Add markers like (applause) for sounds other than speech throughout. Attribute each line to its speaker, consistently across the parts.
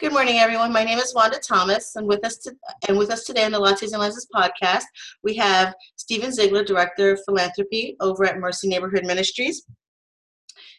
Speaker 1: Good morning, everyone. My name is Wanda Thomas, and with us to, and with us today on the Lattes and Lenses podcast, we have Stephen Ziegler, Director of Philanthropy over at Mercy Neighborhood Ministries.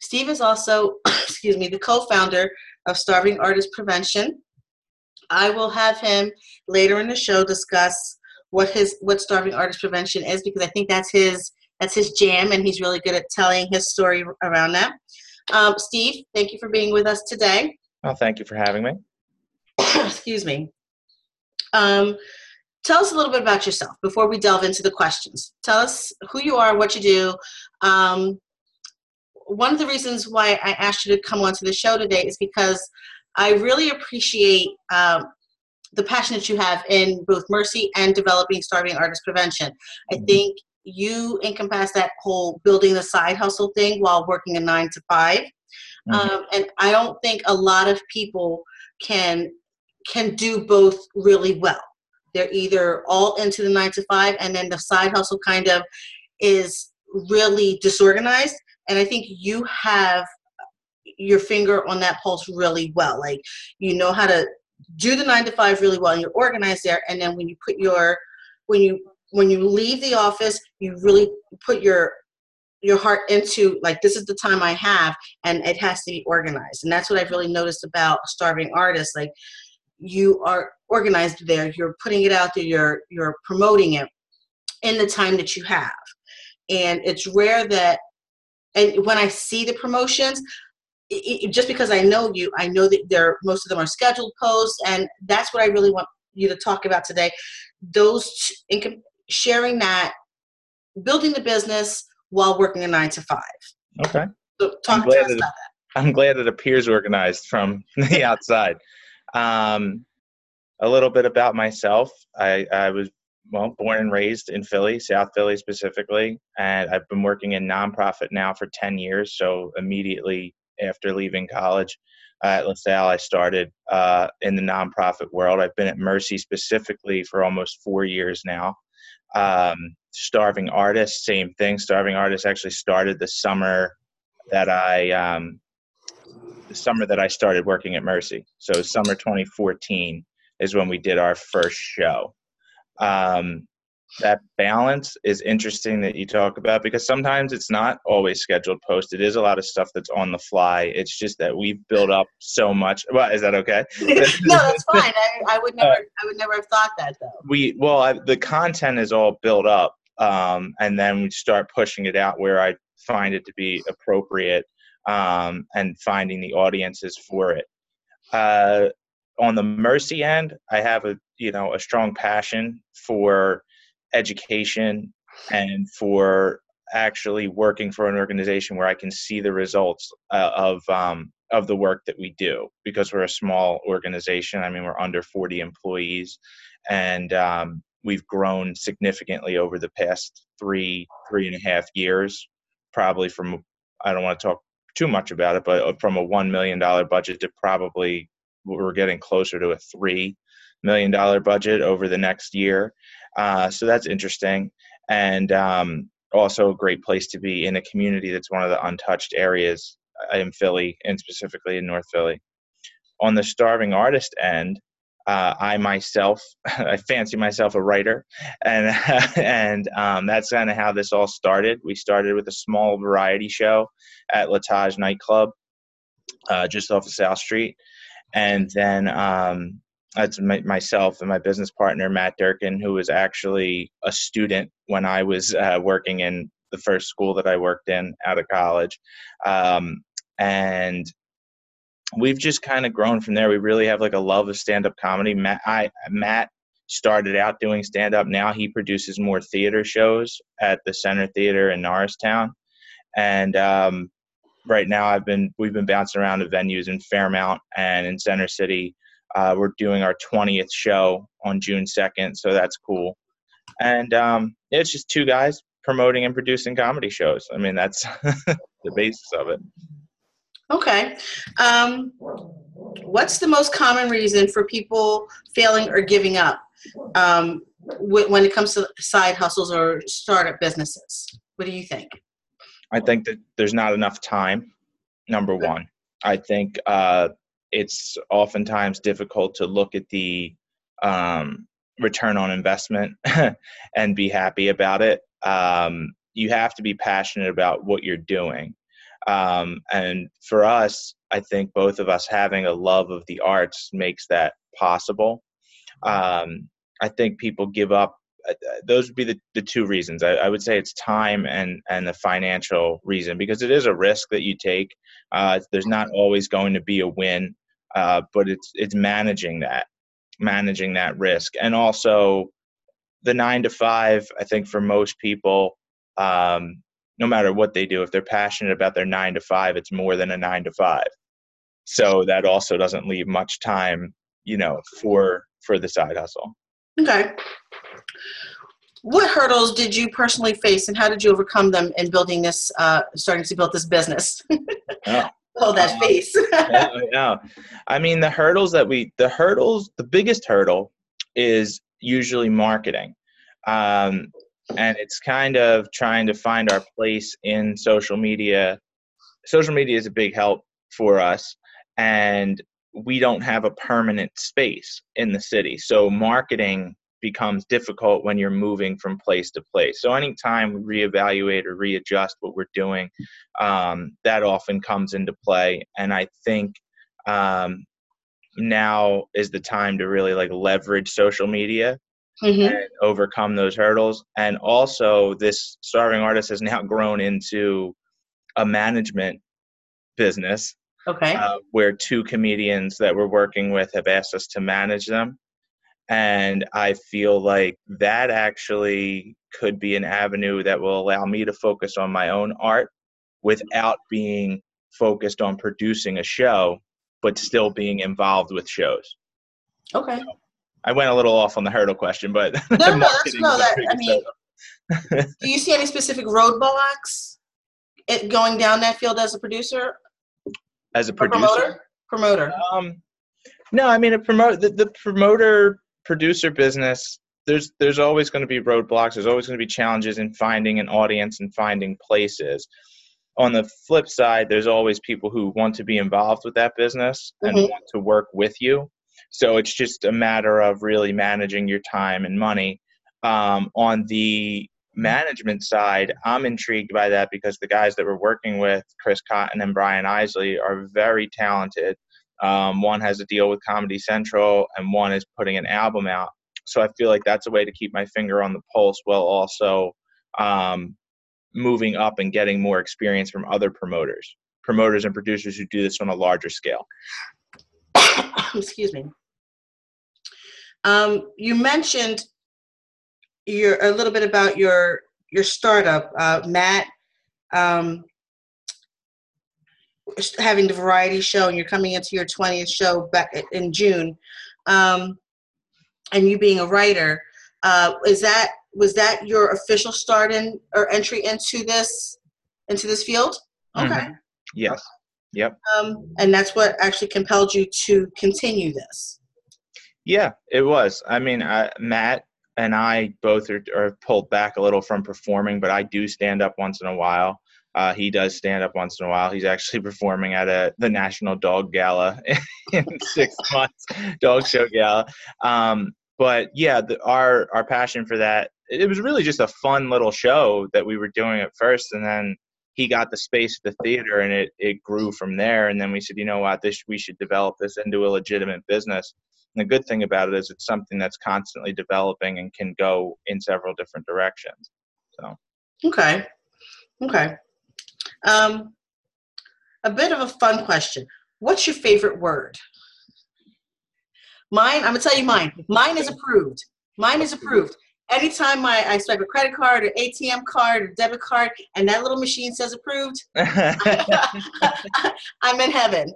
Speaker 1: Steve is also, (coughs) excuse me, the co-founder of Starving Artist Prevention. I will have him later in the show discuss what his what Starving Artist Prevention is because I think that's his that's his jam, and he's really good at telling his story around that. Um, Steve, thank you for being with us today.
Speaker 2: Well, thank you for having me. (coughs)
Speaker 1: Excuse me. Um, tell us a little bit about yourself before we delve into the questions. Tell us who you are, what you do. Um, one of the reasons why I asked you to come onto the show today is because I really appreciate um, the passion that you have in both Mercy and developing starving artist prevention. I mm-hmm. think you encompass that whole building the side hustle thing while working a nine to 5 mm-hmm. um, and I don't think a lot of people can can do both really well. They're either all into the nine to five, and then the side hustle kind of is really disorganized. And I think you have your finger on that pulse really well. Like you know how to do the nine to five really well, and you're organized there. And then when you put your when you when you leave the office, you really put your your heart into like this is the time I have, and it has to be organized. And that's what I've really noticed about starving artists. Like you are organized there you're putting it out there you're you're promoting it in the time that you have. And it's rare that and when i see the promotions it, it, just because i know you i know that they're most of them are scheduled posts and that's what i really want you to talk about today. Those sharing that building the business while working a nine to five.
Speaker 2: Okay.
Speaker 1: So talk to us about that.
Speaker 2: I'm glad it appears organized from (laughs) the outside um, a little bit about myself. I, I was well born and raised in Philly, South Philly specifically, and I've been working in nonprofit now for ten years. So immediately after leaving college at LaSalle, I started uh, in the nonprofit world. I've been at Mercy specifically for almost four years now. Um, Starving Artists, same thing. Starving Artists actually started the summer that I um, the summer that I started working at Mercy. So summer 2014 is when we did our first show. Um, that balance is interesting that you talk about because sometimes it's not always scheduled post. It is a lot of stuff that's on the fly. It's just that we've built up so much. Well, is that okay? (laughs)
Speaker 1: no, that's fine. I, I would never, uh, I would never have thought that though.
Speaker 2: We well, I, the content is all built up, um, and then we start pushing it out where I find it to be appropriate um, and finding the audiences for it. Uh, on the Mercy end, I have a you know a strong passion for education and for actually working for an organization where I can see the results uh, of um, of the work that we do because we're a small organization. I mean, we're under 40 employees, and um, we've grown significantly over the past three three and a half years. Probably from I don't want to talk too much about it, but uh, from a one million dollar budget to probably we're getting closer to a three million dollar budget over the next year. Uh, so that's interesting, and um, also a great place to be in a community that's one of the untouched areas uh, in Philly, and specifically in North Philly. On the starving artist end, uh, I myself, (laughs) I fancy myself a writer, and (laughs) and um, that's kind of how this all started. We started with a small variety show at L'Etage nightclub, uh, just off of South Street, and then um, that's my, myself and my business partner Matt Durkin, who was actually a student when I was uh, working in the first school that I worked in out of college, um, and we've just kind of grown from there. We really have like a love of stand up comedy. Matt, I, Matt started out doing stand up. Now he produces more theater shows at the Center Theater in Norristown. And um, right now I've been we've been bouncing around to venues in Fairmount and in Center City. Uh, we're doing our 20th show on June 2nd, so that's cool. And um, it's just two guys promoting and producing comedy shows. I mean, that's (laughs) the basis of it.
Speaker 1: Okay. Um, what's the most common reason for people failing or giving up um, when it comes to side hustles or startup businesses? What do you think?
Speaker 2: I think that there's not enough time. Number one, I think uh, it's oftentimes difficult to look at the um, return on investment (laughs) and be happy about it. Um, you have to be passionate about what you're doing. Um, and for us, I think both of us having a love of the arts makes that possible. Um, I think people give up. Uh, uh, those would be the, the two reasons. I, I, would say it's time and and the financial reason because it is a risk that you take. Uh, there's not always going to be a win, uh, but it's it's managing that, managing that risk, and also the nine to five. I think for most people, um, no matter what they do, if they're passionate about their nine to five, it's more than a nine to five. So that also doesn't leave much time, you know, for for the side hustle.
Speaker 1: Okay. What hurdles did you personally face, and how did you overcome them in building this, uh, starting to build this business? (laughs) oh. (laughs) oh, that face. (laughs)
Speaker 2: yeah, I mean, the hurdles that we, the hurdles, the biggest hurdle is usually marketing. Um, and it's kind of trying to find our place in social media. Social media is a big help for us, and we don't have a permanent space in the city. So marketing becomes difficult when you're moving from place to place. So anytime we reevaluate or readjust what we're doing, um, that often comes into play. And I think um, now is the time to really like leverage social media mm-hmm. and overcome those hurdles. And also, this starving artist has now grown into a management business.
Speaker 1: Okay. Uh,
Speaker 2: where two comedians that we're working with have asked us to manage them. And I feel like that actually could be an avenue that will allow me to focus on my own art without being focused on producing a show, but still being involved with shows.
Speaker 1: Okay. So
Speaker 2: I went a little off on the hurdle question, but
Speaker 1: no, no, (laughs) that's, no. That, I mean, (laughs) do you see any specific roadblocks it, going down that field as a producer?
Speaker 2: As a producer,
Speaker 1: promoter, promoter.
Speaker 2: Um, no, I mean a promote the, the promoter producer business. There's there's always going to be roadblocks. There's always going to be challenges in finding an audience and finding places. On the flip side, there's always people who want to be involved with that business and mm-hmm. want to work with you so it's just a matter of really managing your time and money. Um, on the management side, I'm intrigued by that because the guys that we're working with, Chris Cotton and Brian Isley, are very talented. Um, one has a deal with Comedy Central, and one is putting an album out. So I feel like that's a way to keep my finger on the pulse while also um, moving up and getting more experience from other promoters, promoters and producers who do this on a larger scale. (coughs)
Speaker 1: excuse me. Um, you mentioned your a little bit about your your startup, uh, Matt. Um, having the variety show, and you're coming into your 20th show back in June, um, and you being a writer, uh, is that was that your official start in or entry into this into this field?
Speaker 2: Okay. Mm-hmm. Yes. Yep.
Speaker 1: Um, and that's what actually compelled you to continue this.
Speaker 2: Yeah, it was. I mean, I, Matt and I both are, are, pulled back a little from performing, but I do stand up once in a while. Uh, he does stand up once in a while. He's actually (laughs) performing at a the National Dog Gala (laughs) in six (laughs) months, Dog Show Gala. Um, but yeah, the, our our passion for that it was really just a fun little show that we were doing at first, and then he got the space at the theater and it, it grew from there. And then we said you know what? This we should develop this into a legitimate business. And the good thing about it is it's something that's constantly developing and can go in several different directions. So.
Speaker 1: Okay. Okay. Um, a bit of a fun question. What's your favorite word? Mine i'm gonna tell you mine. Mine is approved. Mine is approved anytime I, I swipe a credit card or ATM card or debit card and that little machine says approved, (laughs) (laughs) I'm in heaven.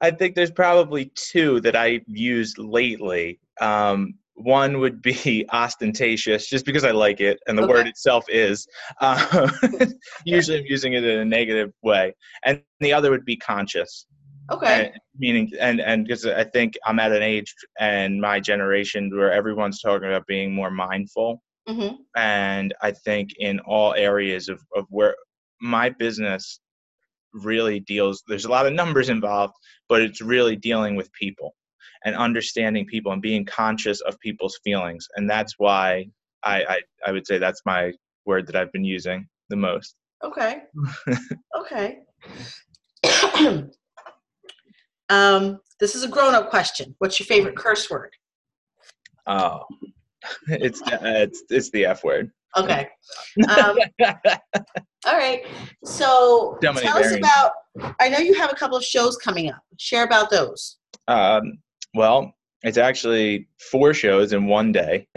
Speaker 2: I think there's probably two that I've used lately. Um, one would be (laughs) ostentatious, just because I like it, and the okay. word itself is. Um, usually, I'm using it in a negative way, and the other would be conscious.
Speaker 1: Okay.
Speaker 2: And, meaning, and and because I think I'm at an age and my generation where everyone's talking about being more mindful, mm-hmm. and I think in all areas of of where my business really deals there's a lot of numbers involved but it's really dealing with people and understanding people and being conscious of people's feelings and that's why i i, I would say that's my word that i've been using the most
Speaker 1: Okay. (laughs) okay. (clears throat) (clears throat) um, this is a grown-up question. What's your favorite curse word?
Speaker 2: oh (laughs) it's the, uh, it's it's the f word
Speaker 1: Okay. (laughs) Um, all right. So
Speaker 2: many
Speaker 1: tell us about. I know you have a couple of shows coming up. Share about those.
Speaker 2: Um, well, it's actually four shows in one day. (laughs)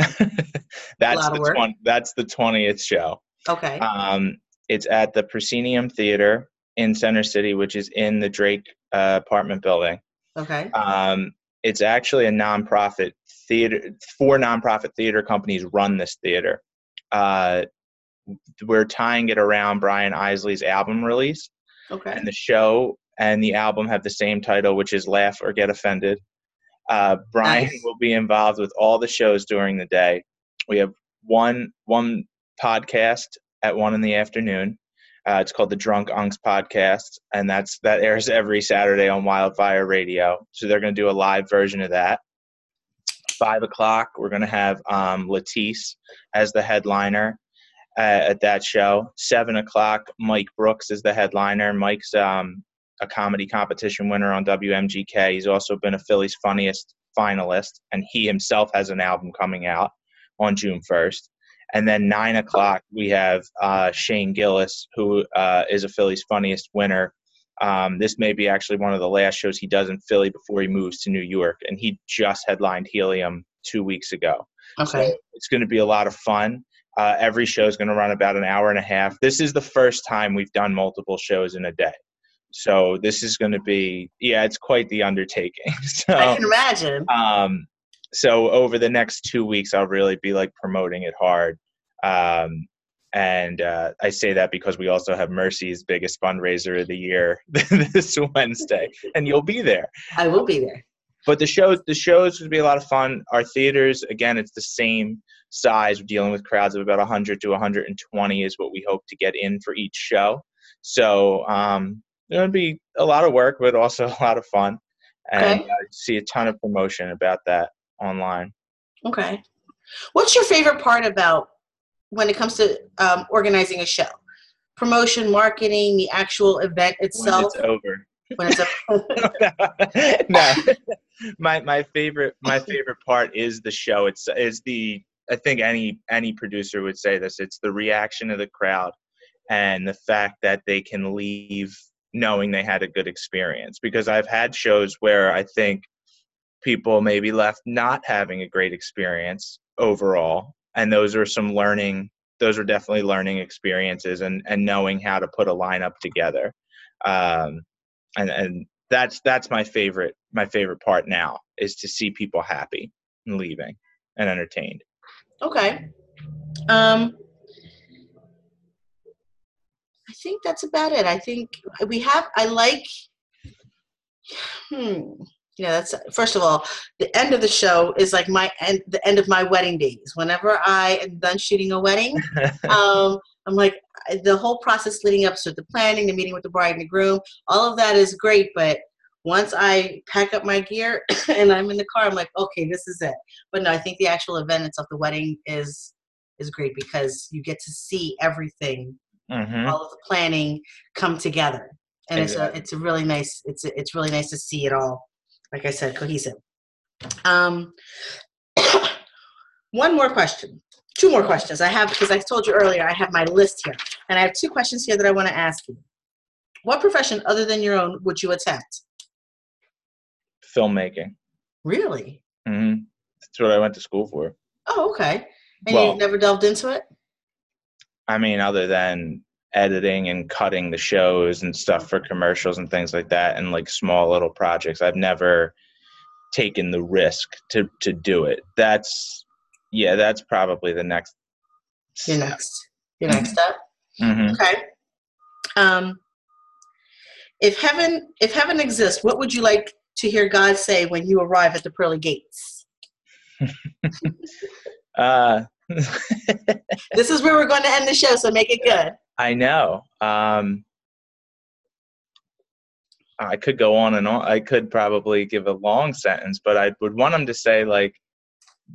Speaker 2: that's the
Speaker 1: work.
Speaker 2: 20, that's the twentieth show.
Speaker 1: Okay.
Speaker 2: Um, it's at the Proscenium Theater in Center City, which is in the Drake uh, apartment building.
Speaker 1: Okay.
Speaker 2: Um, it's actually a nonprofit theater. Four nonprofit theater companies run this theater. Uh, we're tying it around Brian Isley's album release
Speaker 1: Okay.
Speaker 2: and the show and the album have the same title, which is Laugh or Get Offended. Uh, Brian
Speaker 1: Nice.
Speaker 2: will be involved with all the shows during the day. We have one one podcast at one in the afternoon. Uh, it's called the Drunk Unks Podcast, and that's that airs every Saturday on Wildfire Radio. So they're going to do a live version of that. Five o'clock, we're going to have um, Latisse as the headliner uh, at that show. Seven o'clock, Mike Brooks is the headliner. Mike's um, a comedy competition winner on WMGK. He's also been a Philly's Funniest finalist, and he himself has an album coming out on June 1st. And then nine o'clock, we have uh, Shane Gillis, who uh, is a Philly's Funniest winner. Um, this may be actually one of the last shows he does in Philly before he moves to New York, and he just headlined Helium two weeks ago.
Speaker 1: Okay.
Speaker 2: So it's going to be a lot of fun. Uh, every show is going to run about an hour and a half. This is the first time we've done multiple shows in a day. So this is going to be, yeah, it's quite the undertaking. (laughs)
Speaker 1: I can imagine.
Speaker 2: um, so over the next two weeks, I'll really be like promoting it hard. Um, and uh, I say that because we also have Mercy's biggest fundraiser of the year (laughs) this Wednesday, and you'll be there
Speaker 1: I will be there.
Speaker 2: but the shows the shows would be a lot of fun our theaters again it's the same size we're dealing with crowds of about 100 to 120 is what we hope to get in for each show so um it would be a lot of work but also (laughs) a lot of fun and
Speaker 1: Okay.
Speaker 2: I see a ton of promotion about that online
Speaker 1: Okay. What's your favorite part about when it comes to um, organizing a show? Promotion, marketing, the actual event
Speaker 2: when
Speaker 1: itself.
Speaker 2: it's over
Speaker 1: When it's a, (laughs)
Speaker 2: no (laughs) my my favorite my favorite part is the show it's is the i think any any producer would say this it's the reaction of the crowd and the fact that they can leave knowing they had a good experience because i've had shows where i think people maybe left not having a great experience overall and those are some learning those are definitely learning experiences and and knowing how to put a lineup together um and and that's that's my favorite my favorite part now is to see people happy and leaving and entertained
Speaker 1: okay. Um, I think that's about it. I think we have. I like. Hmm. You know, that's first of all, the end of the show is like my end. The end of my wedding days. Whenever I am done shooting a wedding, (laughs) um, I'm like the whole process leading up to the planning, the meeting with the bride and the groom, all of that is great. But once I pack up my gear (clears throat) and I'm in the car, I'm like, okay, this is it. But no, I think the actual event itself, the wedding, is is great because you get to see everything,
Speaker 2: hmm
Speaker 1: all of the planning come together, and
Speaker 2: Exactly.
Speaker 1: it's a it's a really nice it's a, it's really nice to see it all. Like I said, cohesive. Um, (coughs) one more question. Two more questions I have because I told you earlier I have my list here, and I have two questions here that I want to ask you. What profession other than your own would you attempt?
Speaker 2: filmmaking
Speaker 1: Really?
Speaker 2: hmm that's what i went to school for
Speaker 1: Oh, okay. And
Speaker 2: Well-
Speaker 1: you've never delved into it?
Speaker 2: i mean other than editing and cutting the shows and stuff for commercials and things like that and like small little projects i've never taken the risk to to do it that's yeah that's probably the next
Speaker 1: Your next, your next step.
Speaker 2: hmm
Speaker 1: Okay. Um, if heaven, if heaven exists, what would you like to hear God say when you arrive at the pearly gates? (laughs)
Speaker 2: uh (laughs)
Speaker 1: This is where we're going to end the show, so make it good.
Speaker 2: I know. Um, I could go on and on. I could probably give a long sentence, but I would want them to say like,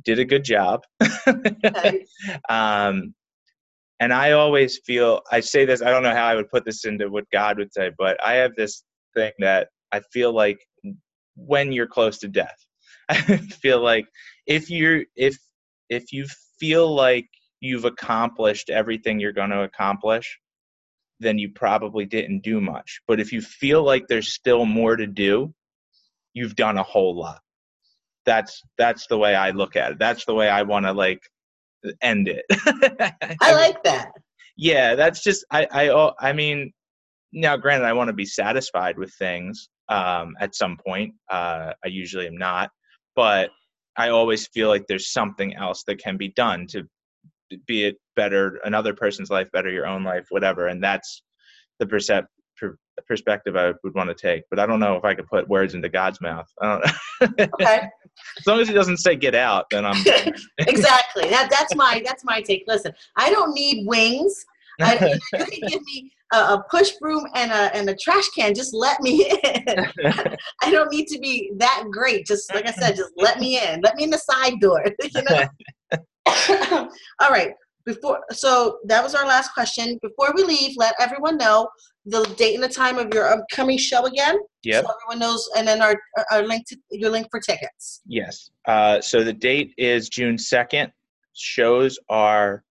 Speaker 2: "Did a good job."
Speaker 1: Okay. (laughs)
Speaker 2: um, and I always feel I say this. I don't know how I would put this into what God would say, but I have this thing that I feel like when you're close to death, (laughs) I feel like if you're if if you feel like you've accomplished everything you're going to accomplish, then you probably didn't do much. But if you feel like there's still more to do, you've done a whole lot. That's that's the way I look at it. That's the way I want to like end it. (laughs)
Speaker 1: I like that.
Speaker 2: yeah, that's just I I I mean, now granted, I want to be satisfied with things um, at some point. Uh, I usually am not, but I always feel like there's something else that can be done to be it better another person's life, better your own life, whatever. And that's the percep- per- perspective I would want to take. But I don't know if I could put words into God's mouth. I don't
Speaker 1: Okay. (laughs)
Speaker 2: as long as he doesn't say get out, then I'm (laughs)
Speaker 1: exactly. That that's my that's my take. Listen, I don't need wings. I, (laughs) you can give me a, a push broom and a and a trash can. Just let me in. I don't need to be that great. Just like I said, just let me in. Let me in the side door. You know. All right. Before so that was our last question. Before we leave, let everyone know the date and the time of your upcoming show again.
Speaker 2: yep.
Speaker 1: So everyone knows, and then our our link to your link for tickets.
Speaker 2: Yes. Uh, so the date is June 2nd. Shows are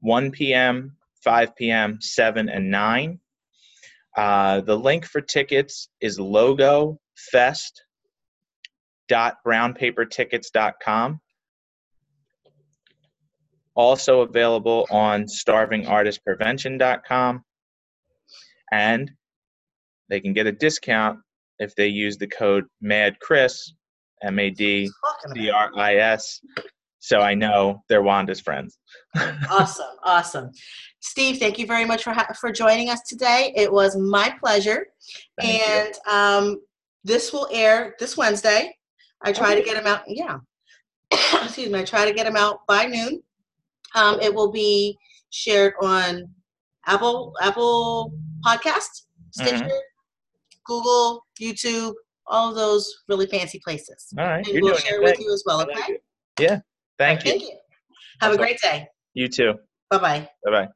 Speaker 2: 1 p.m., 5 p.m., 7, and 9. Uh, the link for tickets is logofest.brownpapertickets.com. Also available on starvingartistprevention.com. And they can get a discount if they use the code MADCHRIS, M A D. C R I S. So I know they're Wanda's friends. (laughs)
Speaker 1: awesome, awesome. Steve, thank you very much for ha- for joining us today. It was my pleasure.
Speaker 2: Thank you.
Speaker 1: and um, this will air this Wednesday. I try to get them out. Yeah, (coughs) excuse me. I try to get them out by noon. Um, it will be shared on Apple Apple Podcast, Stitcher,
Speaker 2: Mhm.
Speaker 1: Google, YouTube, all of those really fancy places.
Speaker 2: All right,
Speaker 1: And
Speaker 2: you're
Speaker 1: we'll
Speaker 2: doing
Speaker 1: share with you as well. Okay.
Speaker 2: Yeah, thank you.
Speaker 1: Thank you. Have a
Speaker 2: That's all.
Speaker 1: great day.
Speaker 2: You too.
Speaker 1: Bye bye.
Speaker 2: Bye bye.